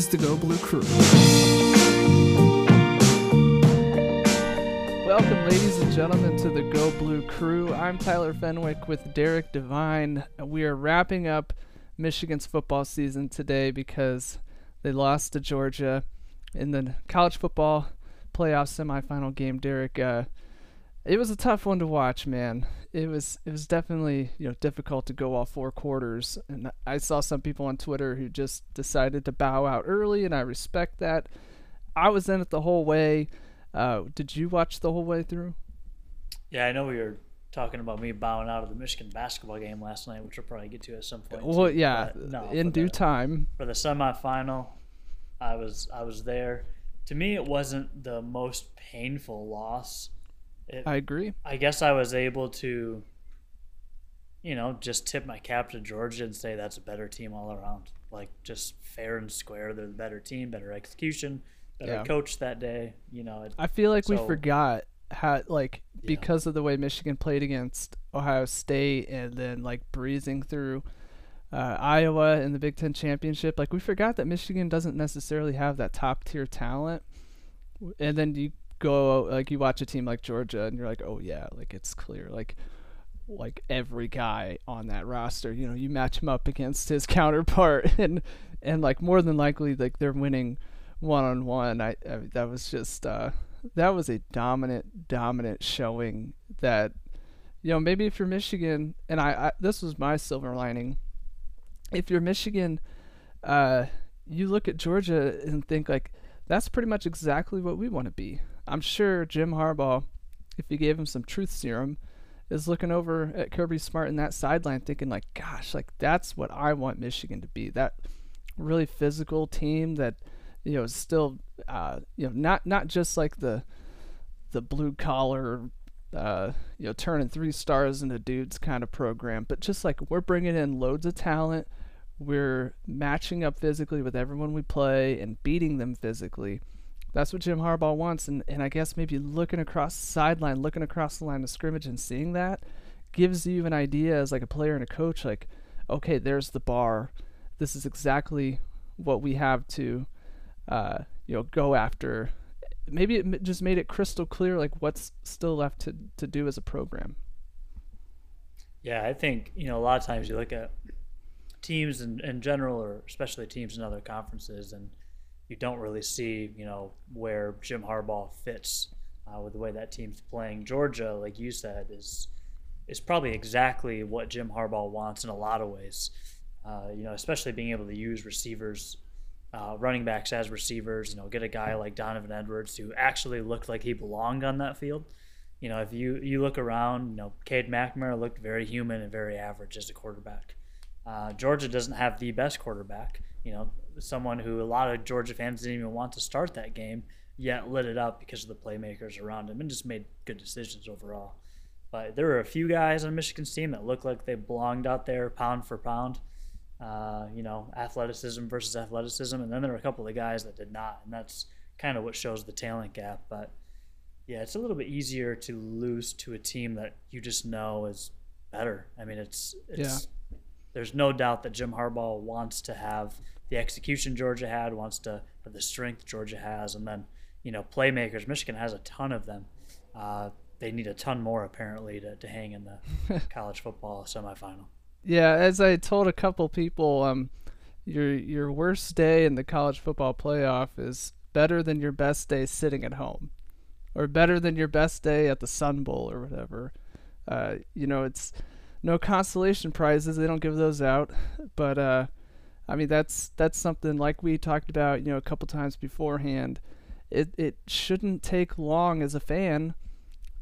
is the Go Blue Crew. Welcome, ladies and gentlemen, to the Go Blue Crew. I'm Tyler Fenwick with Derek Devine. We are wrapping up Michigan's football season today because they lost to Georgia in the college football playoff semifinal game. Derek, uh, it was a tough one to watch, man. It was it was definitely you know difficult to go all four quarters, and I saw some people on Twitter who just decided to bow out early, and I respect that. I was in it the whole way. Uh, did you watch the whole way through? Yeah, I know we were talking about me bowing out of the Michigan basketball game last night, which we'll probably get to at some point. Well, too. yeah, But no, in due the- time. for the semifinal, I was I was there. To me, it wasn't the most painful loss. It, I agree. I guess I was able to, you know, just tip my cap to Georgia and say that's a better team all around. Like just fair and square, they're the better team, better execution, better Yeah. coach that day. You know, it, I feel like we forgot how like Yeah. because of the way Michigan played against Ohio State and then like breezing through uh, Iowa in the Big Ten championship. Like we forgot that Michigan doesn't necessarily have that top tier talent, and then you go like you watch a team like Georgia and you're like, oh yeah, like it's clear like. Like every guy on that roster, you know, you match him up against his counterpart, and and like more than likely, like they're winning one on one. I, that was just uh, that was a dominant, dominant showing that, you know, maybe if you're Michigan, and I, I this was my silver lining. If you're Michigan, uh, you look at Georgia and think like that's pretty much exactly what we want to be. I'm sure Jim Harbaugh, if you gave him some truth serum, is looking over at Kirby Smart in that sideline thinking like, gosh, like that's what I want Michigan to be. That really physical team that you know is still uh, you know not not just like the the blue collar uh, you know turning three stars into dudes kind of program, but just like we're bringing in loads of talent. We're matching up physically with everyone we play and beating them physically. That's what Jim Harbaugh wants, and, and I guess maybe looking across the sideline, looking across the line of scrimmage, and seeing that gives you an idea as like a player and a coach, like, okay, there's the bar. This is exactly what we have to, uh, you know, go after. Maybe it just made it crystal clear, like what's still left to to do as a program. Yeah, I think you know a lot of times you look at teams in, in general, or especially teams in other conferences, and you don't really see you know where Jim Harbaugh fits uh, with the way that team's playing. Georgia, like you said, is is probably exactly what Jim Harbaugh wants in a lot of ways. Uh, you know, especially being able to use receivers, uh, running backs as receivers. You know, get a guy like Donovan Edwards who actually looked like he belonged on that field you know, if you you look around, you know, Cade McNamara looked very human and very average as a quarterback. Uh, Georgia doesn't have the best quarterback. You know, someone who a lot of Georgia fans didn't even want to start that game, yet lit it up because of the playmakers around him and just made good decisions overall. But there were a few guys on Michigan's team that looked like they belonged out there, pound for pound. Uh, you know, athleticism versus athleticism, and then there were a couple of guys that did not, and that's kind of what shows the talent gap. But yeah, it's a little bit easier to lose to a team that you just know is better. I mean, it's it's there's no doubt that Jim Harbaugh wants to have the execution Georgia had, wants to have the strength Georgia has, and then you know playmakers. Michigan has a ton of them. Uh, they need a ton more apparently to, to hang in the college football semifinal. Yeah, as I told a couple people, um, your your worst day in the college football playoff is better than your best day sitting at home, or better than your best day at the Sun Bowl or whatever. Uh, you know, it's no consolation prizes; they don't give those out. But uh, I mean, that's that's something like we talked about, you know, a couple times beforehand. It it shouldn't take long as a fan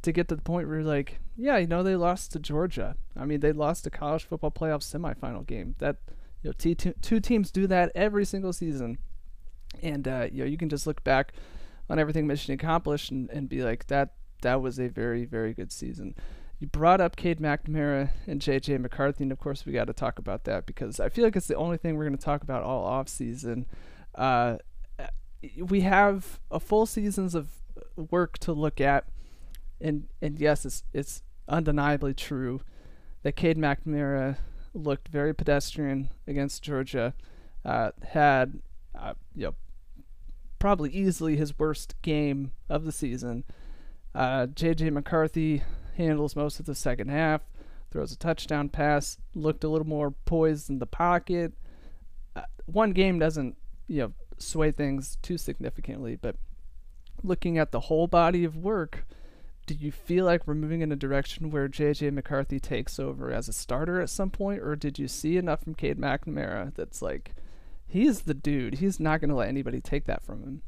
to get to the point where you're like, yeah, you know, they lost to Georgia. I mean, they lost a college football playoff semifinal game. That you know, t- two, teams do that every single season, and uh, you know, you can just look back on everything Michigan accomplished and, and be like, that that was a very very good season. You brought up Cade McNamara and J.J. McCarthy, and of course we got to talk about that because I feel like it's the only thing we're going to talk about all off season. Uh, we have a full seasons of work to look at, and and yes, it's it's undeniably true that Cade McNamara looked very pedestrian against Georgia. Uh, had uh, you know, probably easily his worst game of the season. Uh, J.J. McCarthy handles most of the second half, throws a touchdown pass, looked a little more poised in the pocket. Uh, one game doesn't, you know, sway things too significantly, but looking at the whole body of work, do you feel like we're moving in a direction where J.J. McCarthy takes over as a starter at some point, or did you see enough from Cade McNamara that's like, he's the dude. He's not going to let anybody take that from him.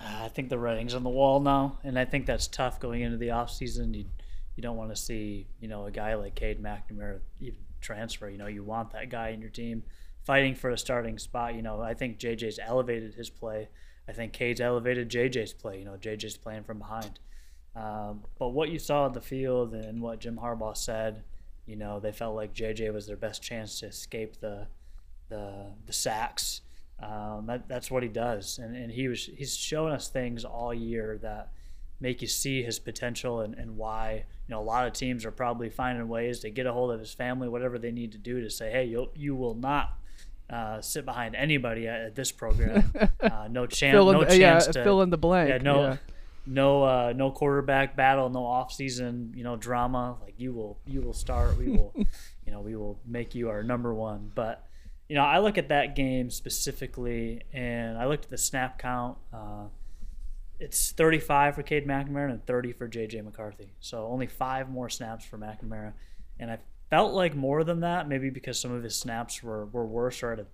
I think the writing's on the wall now, and I think that's tough going into the off season. You you don't want to see you know a guy like Cade McNamara even transfer. You know you want that guy in your team fighting for a starting spot. You know I think JJ's elevated his play. I think Cade's elevated JJ's play. You know JJ's playing from behind. Um, but what you saw on the field and what Jim Harbaugh said, you know they felt like JJ was their best chance to escape the the the sacks um, that, that's what he does, and, and he was he's shown us things all year that make you see his potential and, and why you know a lot of teams are probably finding ways to get a hold of his family, whatever they need to do to say, hey, you you will not uh, sit behind anybody at, at this program. Uh, no chance. no the, chance yeah, to fill in the blank. Yeah, no. Yeah. No, uh, no quarterback battle, no off-season, you know, drama. Like you will, you will start. We will, you know, we will make you our number one. But you know, I look at that game specifically, and I looked at the snap count. Uh, it's 35 for Cade McNamara and 30 for JJ McCarthy. So only five more snaps for McNamara, and I felt like more than that, maybe because some of his snaps were were worse or at a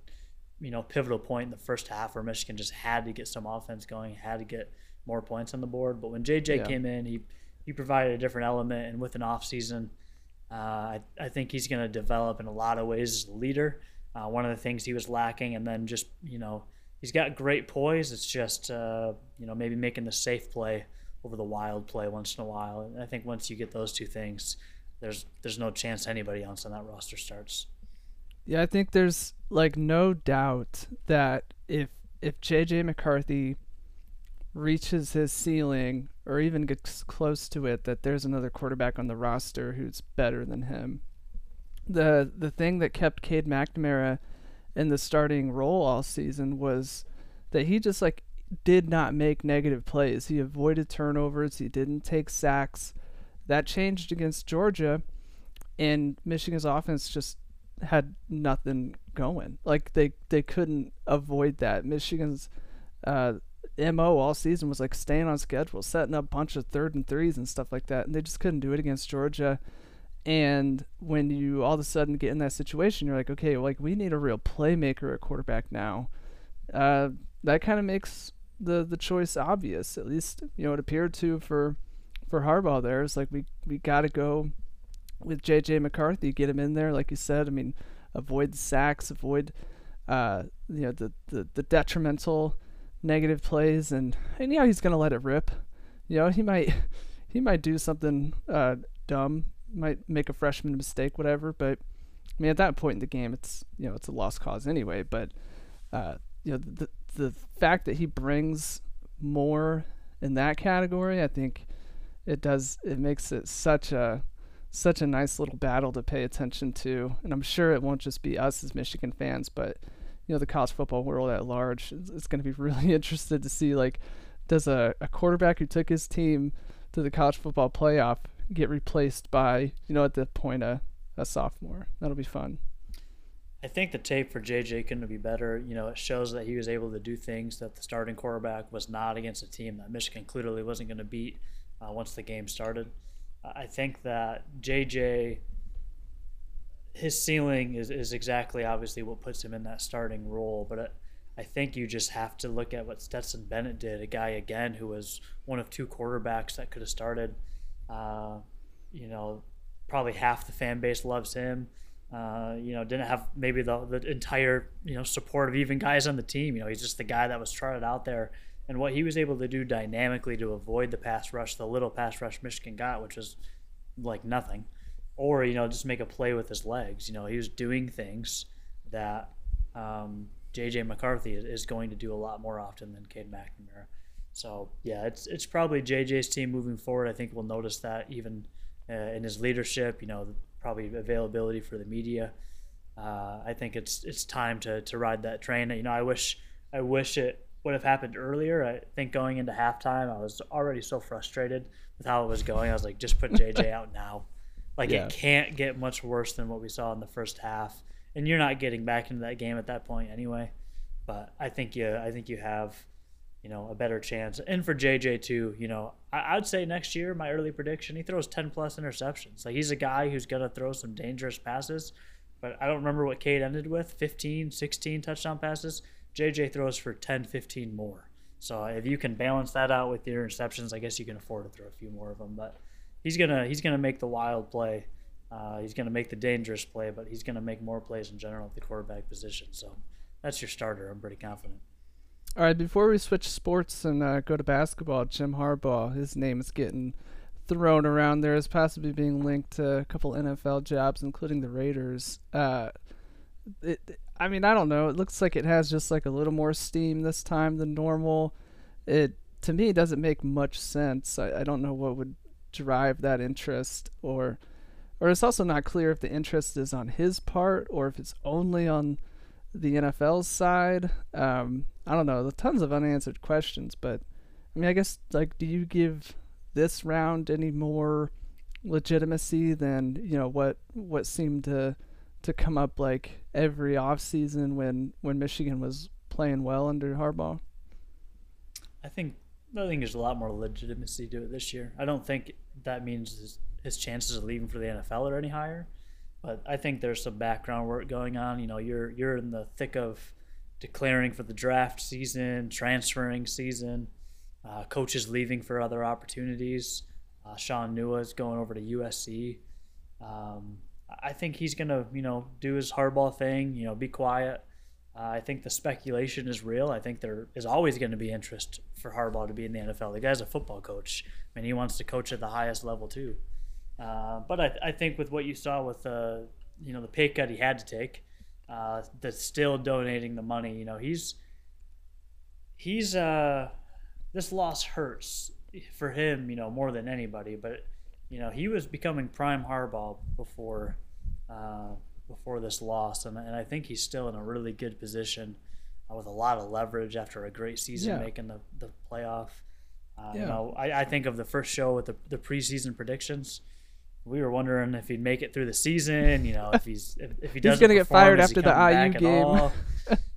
you know pivotal point in the first half where Michigan just had to get some offense going, had to get more points on the board. But when JJ Yeah. came in, he he provided a different element, and with an off season, uh, I, I think he's going to develop in a lot of ways as a leader. Uh, one of the things he was lacking, and then just you know he's got great poise. It's just uh, you know maybe making the safe play over the wild play once in a while. And I think once you get those two things, there's there's no chance anybody else on that roster starts. Yeah, I think there's like no doubt that if if JJ McCarthy reaches his ceiling or even gets close to it, that there's another quarterback on the roster who's better than him. The the thing that kept Cade McNamara in the starting role all season was that he just like did not make negative plays. He avoided turnovers, he didn't take sacks. That changed against Georgia and Michigan's offense just had nothing going. Like they they couldn't avoid that. Michigan's uh, mo all season was like staying on schedule, setting up a bunch of third and threes and stuff like that, and they just couldn't do it against Georgia. And when you all of a sudden get in that situation, you're like, okay, like we need a real playmaker at quarterback now. Uh, that kind of makes the the choice obvious. At least you know it appeared to for for Harbaugh. There, it's like we we got to go with JJ McCarthy, get him in there, like you said. I mean, avoid sacks, avoid uh, you know the, the, the detrimental negative plays, and and yeah, he's gonna let it rip. You know, he might he might do something uh, dumb, might make a freshman mistake, whatever. But I mean, at that point in the game, it's you know it's a lost cause anyway. But uh, you know the the fact that he brings more in that category, I think it does it makes it such a such a nice little battle to pay attention to, and I'm sure it won't just be us as Michigan fans, but you know the college football world at large. It's, it's going to be really interested to see like does a, a quarterback who took his team to the college football playoff get replaced by you know at the point a, a sophomore. That'll be fun. I think the tape for JJ couldn't be better. You know, it shows that he was able to do things that the starting quarterback was not against a team that Michigan clearly wasn't going to beat uh, once the game started. I think that JJ, his ceiling is, is exactly obviously what puts him in that starting role, but it, I think you just have to look at what Stetson Bennett did, a guy again who was one of two quarterbacks that could have started. Uh, you know, probably half the fan base loves him. Uh, you know, didn't have maybe the, the entire you know support of even guys on the team. You know, he's just the guy that was trotted out there, and what he was able to do dynamically to avoid the pass rush, the little pass rush Michigan got, which was like nothing, or you know just make a play with his legs. You know, he was doing things that um, JJ McCarthy is, is going to do a lot more often than Cade McNamara. So yeah, it's it's probably JJ's team moving forward. I think we'll notice that even uh, in his leadership. You know, probably availability for the media. Uh, I think it's it's time to, to ride that train. You know, I wish I wish it would have happened earlier. I think going into halftime, I was already so frustrated with how it was going. I was like, just put JJ out now. Like Yeah. it can't get much worse than what we saw in the first half, and you're not getting back into that game at that point anyway. But I think you, I think you have, you know, a better chance. And for JJ too, you know, I, I'd say next year, my early prediction, he throws 10 plus interceptions. Like he's a guy who's gonna throw some dangerous passes. But I don't remember what Cade ended with 15, 16 touchdown passes. JJ throws for 10, 15 more. So if you can balance that out with your interceptions, I guess you can afford to throw a few more of them. But he's gonna he's gonna make the wild play. Uh, he's gonna make the dangerous play, but he's gonna make more plays in general at the quarterback position. So that's your starter. I'm pretty confident. All right, before we switch sports and uh, go to basketball, Jim Harbaugh, his name is getting thrown around there as possibly being linked to a couple NFL jobs, including the Raiders. Uh, it, I mean, I don't know. It looks like it has just like a little more steam this time than normal. It to me doesn't make much sense. I, I don't know what would drive that interest, or or it's also not clear if the interest is on his part or if it's only on the NFL's side. Um, I don't know. Tons of unanswered questions, but I mean, I guess like, do you give this round any more legitimacy than you know what what seemed to to come up like every off season when when Michigan was playing well under Harbaugh? I think I think there's a lot more legitimacy to it this year. I don't think that means his, his chances of leaving for the NFL are any higher, but I think there's some background work going on. You know, you're you're in the thick of declaring for the draft season, transferring season, uh, coaches leaving for other opportunities. Uh, Shaun Nua is going over to USC. Um, I think he's gonna, you know, do his hardball thing. You know, be quiet. Uh, I think the speculation is real. I think there is always going to be interest for Harbaugh to be in the NFL. The guy's a football coach. I mean, he wants to coach at the highest level too. Uh, but I, I think with what you saw with uh, you know the pay cut he had to take, uh, that's still donating the money. You know, he's he's uh, this loss hurts for him. You know, more than anybody. But you know, he was becoming prime Harbaugh before uh, before this loss, and, and I think he's still in a really good position uh, with a lot of leverage after a great season Yeah. making the, the playoff. Uh, Yeah. You know, I, I think of the first show with the, the preseason predictions. We were wondering if he'd make it through the season. You know, if he's if, if he doesn't gonna get fired after the IU game.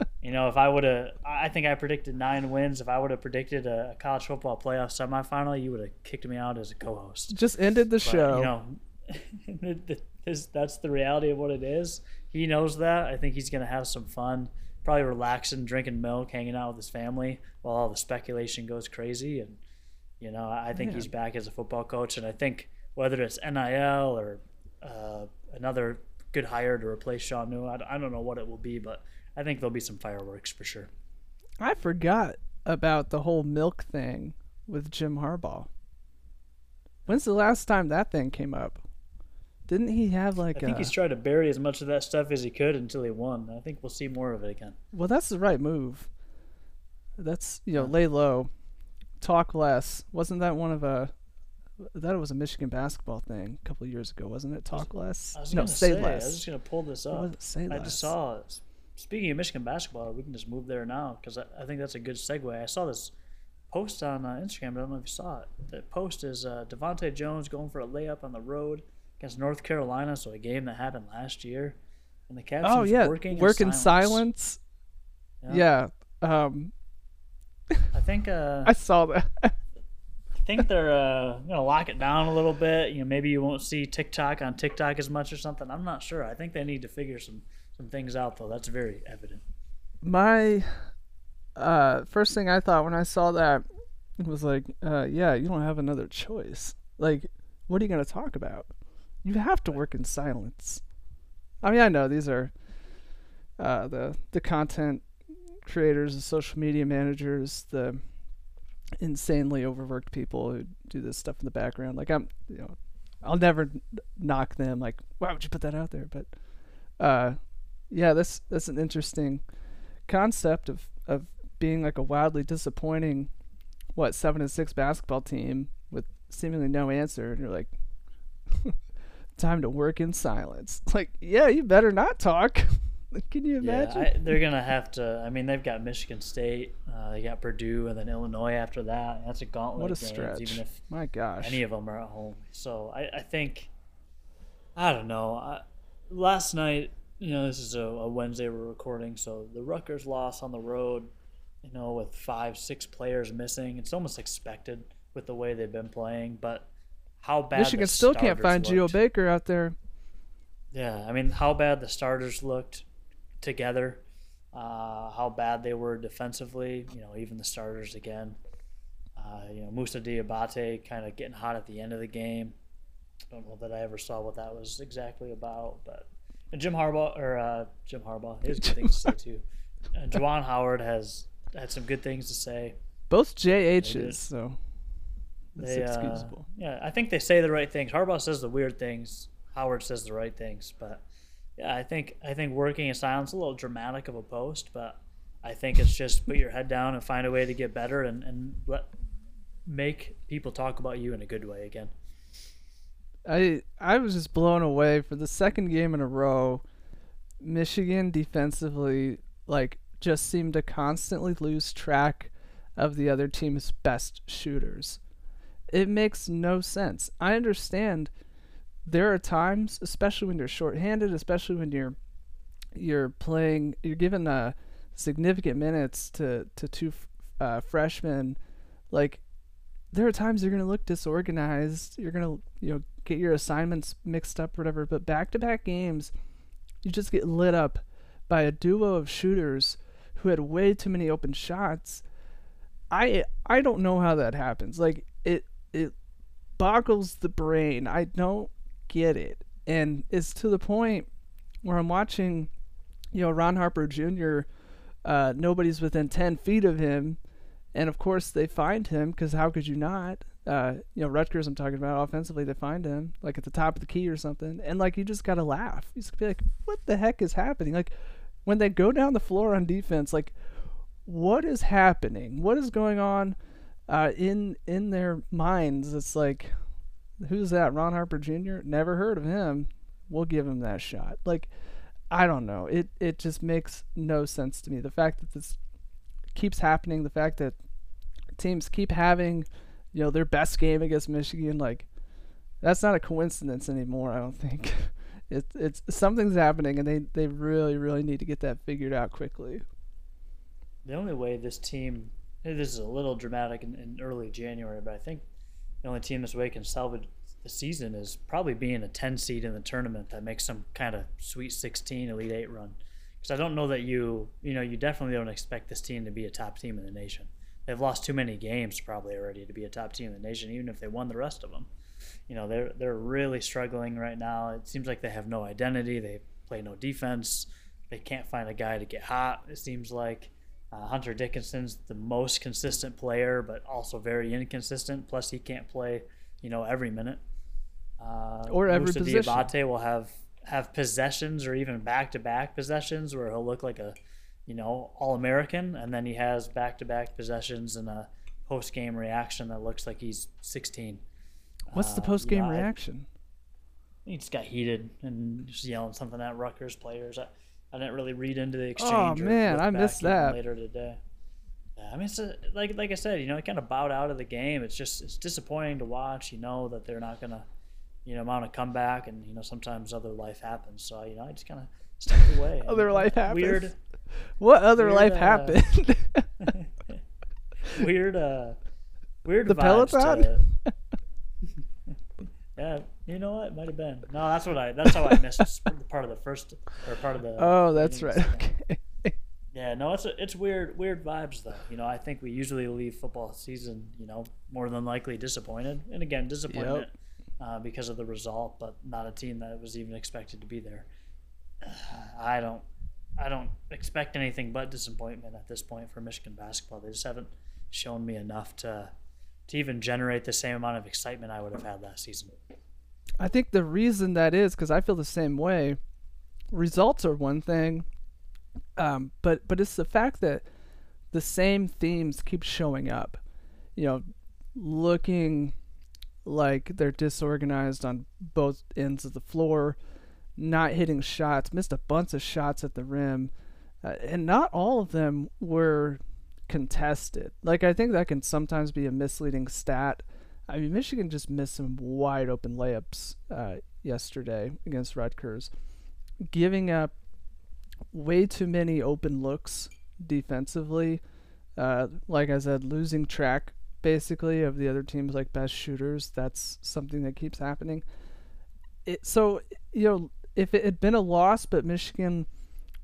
you know, if I would have, I think I predicted nine wins. If I would have predicted a, college football playoff semifinal, you would have kicked me out as a co-host. Just ended the But, show. You know, th- th- this- that's the reality of what it is. He knows that. I think he's going to have some fun, probably relaxing, drinking milk, hanging out with his family while all the speculation goes crazy. And, you know, I I think Yeah. he's back as a football coach. And I think whether it's NIL or uh, another good hire to replace Shaun Nua, I, I don't know what it will be, but I think there'll be some fireworks for sure. I forgot about the whole milk thing with Jim Harbaugh. When's the last time that thing came up? Didn't he have like I think a, he's tried to bury as much of that stuff as he could until he won. I think we'll see more of it again. Well, that's the right move. That's you know, lay low, talk less. Wasn't that one of a? That was a Michigan basketball thing a couple of years ago, wasn't it? Talk less. I was no, say say, less. I was just gonna pull this up. it say I just saw. It. Speaking of Michigan basketball, we can just move there now because I, I think that's a good segue. I saw this post on uh, Instagram, but I don't know if you saw it. The post is uh, DeVante' Jones going for a layup on the road against North Carolina, so a game that happened last year. And the caption Oh yeah, working, work in silence. silence. Yeah. Um, I think uh, I saw that. Think they're uh, gonna lock it down a little bit. You know, maybe you won't see TikTok on TikTok as much or something. I'm not sure. I think they need to figure some some things out though. That's very evident. my uh first thing I thought when I saw that was like, uh yeah, you don't have another choice. Like, what are you gonna talk about? You have to work in silence. I mean, I know these are uh the the content creators, the social media managers, the insanely overworked people who do this stuff in the background. Like I'm, you know, I'll never knock them. Like, why would you put that out there? But, uh, yeah, that's that's an interesting concept of of being like a wildly disappointing, what seven and six basketball team with seemingly no answer, and you're like, time to work in silence. Like, yeah, you better not talk. Can you imagine? Yeah, I, they're gonna have to. I mean, they've got Michigan State, uh, they got Purdue, and then Illinois after that. That's a gauntlet. what a games, stretch! Even if My gosh. any of them are at home. So I, I think, I don't know. I, last night, you know, this is a, a Wednesday we're recording, so the Rutgers loss on the road, you know, with five, six players missing, it's almost expected with the way they've been playing. But how bad Michigan still can't find Geo. Baker out there. Yeah, I mean, how bad the starters looked together, uh, how bad they were defensively. You know, even the starters again. Uh, you know, Moussa Diabate kind of getting hot at the end of the game. I Don't know that I ever saw what that was exactly about, but and Jim Harbaugh or uh, Jim Harbaugh, he has good things to say too. And Juwan Howard has had some good things to say. Both. JHs, so that's They, uh, excusable. yeah, I think they say the right things. Harbaugh says the weird things. Howard says the right things. But yeah, I think I think working in silence is a little dramatic of a post, but I think it's just put your head down and find a way to get better and, and let make people talk about you in a good way again. I I was just blown away for the second game in a row. Michigan defensively like just seemed to constantly lose track of the other team's best shooters. It makes no sense. I understand there are times, especially when you're shorthanded, especially when you're you're playing, you're given uh, significant minutes to to two f- uh, freshmen. Like there are times you're gonna look disorganized. You're gonna you know get your assignments mixed up, or whatever. But back to back games, you just get lit up by a duo of shooters who had way too many open shots. I I don't know how that happens. Like it it boggles the brain. I don't get it. And it's to the point where I'm watching, you know, Ron Harper Jr. Uh, nobody's within 10 feet of him. And of course, they find him because how could you not? Uh, you know, Rutgers, I'm talking about offensively, they find him like at the top of the key or something. And like, you just got to laugh. You just be like, what the heck is happening? Like, when they go down the floor on defense, like, what is happening? What is going on uh, in in their minds? It's like, who's that? Ron Harper Jr. Never heard of him. We'll give him that shot. Like, I don't know. It it just makes no sense to me. The fact that this keeps happening, the fact that teams keep having, you know, their best game against Michigan, like, that's not a coincidence anymore. I don't think. It's it's something's happening, and they they really really need to get that figured out quickly. The only way this team, this is a little dramatic in, in early January, but I think the only team this way can salvage the season is probably being a 10 seed in the tournament that makes some kind of Sweet 16, Elite 8 run. Because I don't know that you, you know, you definitely don't expect this team to be a top team in the nation. They've lost too many games probably already to be a top team in the nation, even if they won the rest of them. You know, they're they're really struggling right now. It seems like they have no identity. They play no defense. They can't find a guy to get hot. It seems like uh, Hunter Dickinson's the most consistent player, but also very inconsistent. Plus, he can't play, you know, every minute. Uh, Or every Moussa position. Diabate will have have possessions or even back to back possessions where he'll look like a, you know, all American, and then he has back to back possessions and a post game reaction that looks like he's 16. What's the Uh, post game yeah, I- reaction? he just got heated and just yelling something at Rutgers players. I, I didn't really read into the Oh, exchange. Oh man, I missed that. later today. I mean, it's a, like like I said, you know, it kind of bowed out of the game. It's just it's disappointing to watch. You know that they're not gonna, you know, mount a comeback, and you know sometimes other life happens. So you know, I just kind of stepped away. Other life happens. Weird, What other weird, life uh, happened? weird, uh, weird. The Peloton? to- yeah, you know what? Might have been. No, that's what I. That's how I missed part of the first or part of the. oh, that's right. Okay. Yeah, no, it's it's weird weird vibes though. You know, I think we usually leave football season, you know, more than likely disappointed, and again disappointment uh, because of the result, but not a team that was even expected to be there. I don't I don't expect anything but disappointment at this point for Michigan basketball. They just haven't shown me enough to to even generate the same amount of excitement I would have had last season. I think the reason that is because I feel the same way. Results are one thing, um, but but it's the fact that the same themes keep showing up. You know, looking like they're disorganized on both ends of the floor, not hitting shots, missed a bunch of shots at the rim, uh, and not all of them were contested. Like I think that can sometimes be a misleading stat. I mean, Michigan just missed some wide open layups uh, yesterday against Rutgers, giving up way too many open looks defensively. Uh, like I said, losing track basically of the other team's like best shooters. That's something that keeps happening. It so you know if it had been a loss, but Michigan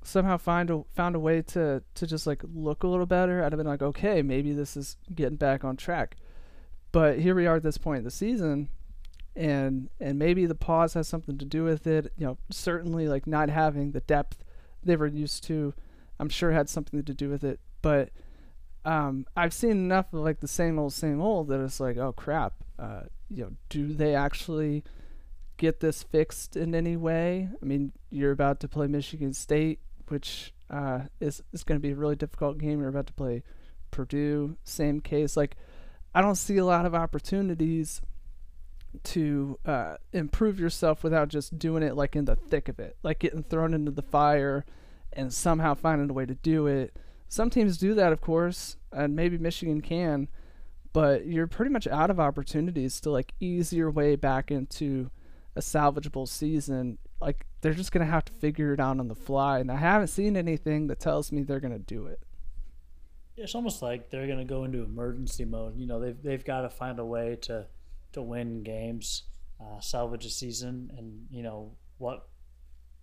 somehow find a found a way to to just like look a little better, I'd have been like, okay, maybe this is getting back on track. But here we are at this point in the season, and and maybe the pause has something to do with it. You know, certainly like not having the depth they were used to, I'm sure had something to do with it. But um, I've seen enough of like the same old, same old that it's like, oh crap, uh, you know, do they actually get this fixed in any way? I mean, you're about to play Michigan State, which uh, is is going to be a really difficult game. You're about to play Purdue, same case. Like, I don't see a lot of opportunities to uh, improve yourself without just doing it like in the thick of it, like getting thrown into the fire and somehow finding a way to do it. Some teams do that, of course, and maybe Michigan can, but you're pretty much out of opportunities to like ease your way back into a salvageable season. Like they're just gonna have to figure it out on the fly, and I haven't seen anything that tells me they're gonna do it. It's almost like they're gonna go into emergency mode. You know, they've they've got to find a way to to win games, uh, salvage a season, and you know what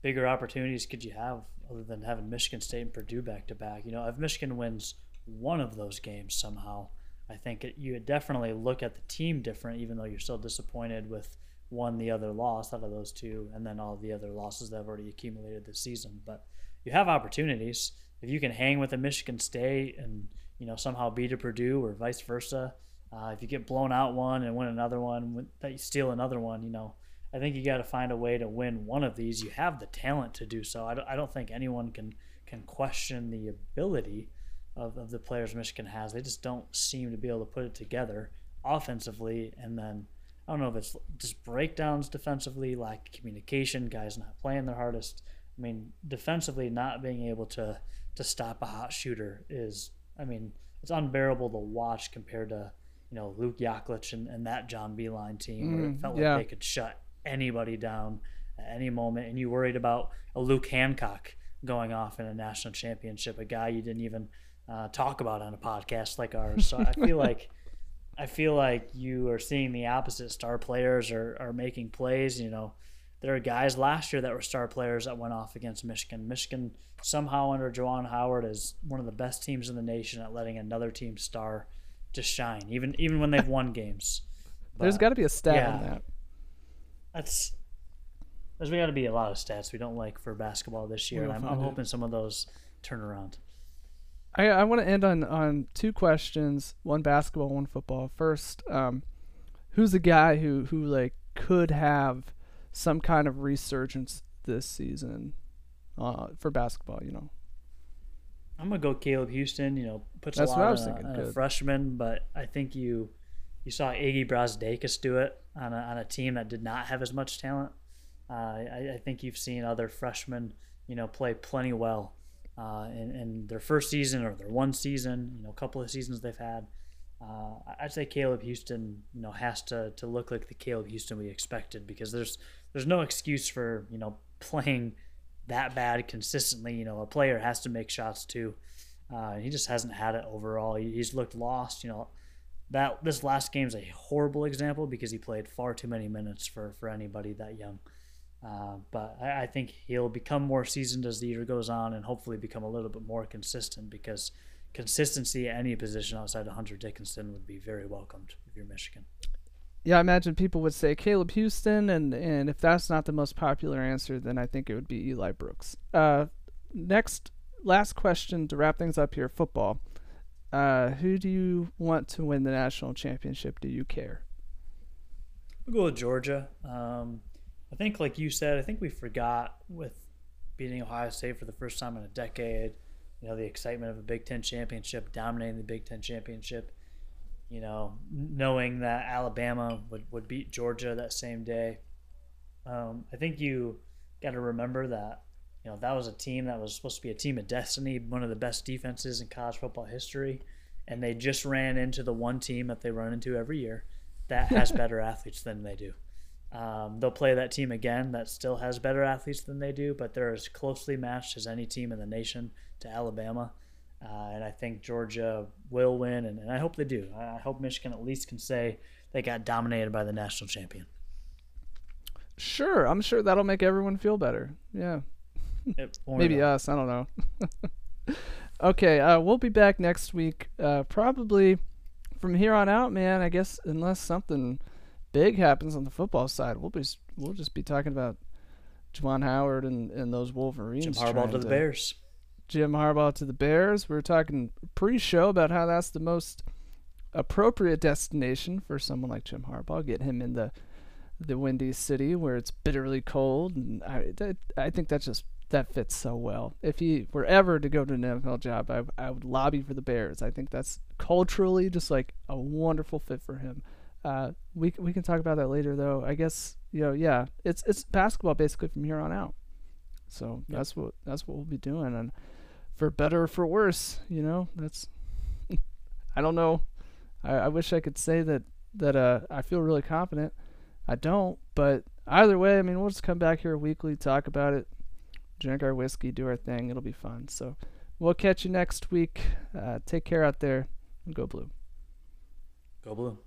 bigger opportunities could you have other than having Michigan State and Purdue back to back? You know, if Michigan wins one of those games somehow, I think it, you definitely look at the team different, even though you're still disappointed with one the other loss out of those two, and then all the other losses that have already accumulated this season. But you have opportunities if you can hang with a Michigan State and you know somehow beat a Purdue or vice versa. Uh, if you get blown out one and win another one, that you steal another one, you know, I think you got to find a way to win one of these. You have the talent to do so. I don't, I don't think anyone can can question the ability of, of the players Michigan has. They just don't seem to be able to put it together offensively. And then I don't know if it's just breakdowns defensively, lack of communication, guys not playing their hardest. I mean, defensively, not being able to to stop a hot shooter is, I mean, it's unbearable to watch compared to you know, Luke Yaklich and, and that John Beilein team, where it mm, felt yeah. like they could shut anybody down at any moment. And you worried about a Luke Hancock going off in a national championship, a guy you didn't even uh, talk about on a podcast like ours. So I feel like I feel like you are seeing the opposite. Star players are, are making plays. You know, there are guys last year that were star players that went off against Michigan. Michigan somehow under Juwan Howard is one of the best teams in the nation at letting another team star just shine, even even when they've won games. But, there's got to be a stat yeah, on that. That's there's got to be a lot of stats we don't like for basketball this year, and I'm, I'm hoping some of those turn around. I I want to end on on two questions, one basketball, one football. First, um, who's the guy who who like could have some kind of resurgence this season uh, for basketball? You know. I'm gonna go Caleb Houstan. You know, puts That's a lot on, a, a freshman, but I think you you saw Iggy Brazdeikis do it on a, on a team that did not have as much talent. Uh, I, I, think you've seen other freshmen, you know, play plenty well uh, in, in, their first season or their one season, you know, a couple of seasons they've had. Uh, I'd say Caleb Houstan, you know, has to, to look like the Caleb Houstan we expected because there's there's no excuse for you know playing that bad consistently. You know, a player has to make shots too. Uh, he just hasn't had it overall. He, he's looked lost. You know, that this last game is a horrible example because he played far too many minutes for for anybody that young. Uh, but I, I, think he'll become more seasoned as the year goes on, and hopefully become a little bit more consistent because consistency at any position outside of Hunter Dickinson would be very welcomed if you're Michigan yeah, I imagine people would say Caleb Houstan, and and if that's not the most popular answer, then I think it would be Eli Brooks. Uh, next, last question to wrap things up here: football. Uh, who do you want to win the national championship? Do you care? We'll go with Georgia. Um, I think, like you said, I think we forgot with beating Ohio State for the first time in a decade. You know, the excitement of a Big Ten championship, dominating the Big Ten championship you know, knowing that Alabama would, would beat Georgia that same day. Um, I think you got to remember that you know that was a team that was supposed to be a team of destiny, one of the best defenses in college football history, and they just ran into the one team that they run into every year that has better athletes than they do. Um, they'll play that team again that still has better athletes than they do, but they're as closely matched as any team in the nation to Alabama. Uh, and I think Georgia will win, and, and I hope they do. I hope Michigan at least can say they got dominated by the national champion. Sure, I'm sure that'll make everyone feel better. Yeah. Maybe us. I don't know. okay, uh, we'll be back next week. Uh, probably from here on out, man. I guess unless something big happens on the football side, we'll be we'll just be talking about Juwan Howard and, and those Wolverines. Jim Harbaugh to the Bears. Jim Harbaugh to the Bears. We were talking pre-show about how that's the most appropriate destination for someone like Jim Harbaugh. Get him in the the windy city where it's bitterly cold, and I I think that just that fits so well. If he were ever to go to an NFL job, I I would lobby for the Bears. I think that's culturally just like a wonderful fit for him. Uh, we we can talk about that later though. I guess you know yeah, it's it's basketball basically from here on out. So yep. that's what that's what we'll be doing, and for better or for worse, you know that's. I don't know. I, I wish I could say that that uh I feel really confident. I don't, but either way, I mean, we'll just come back here weekly, talk about it, drink our whiskey, do our thing. It'll be fun. So we'll catch you next week. Uh, take care out there and go blue. Go blue.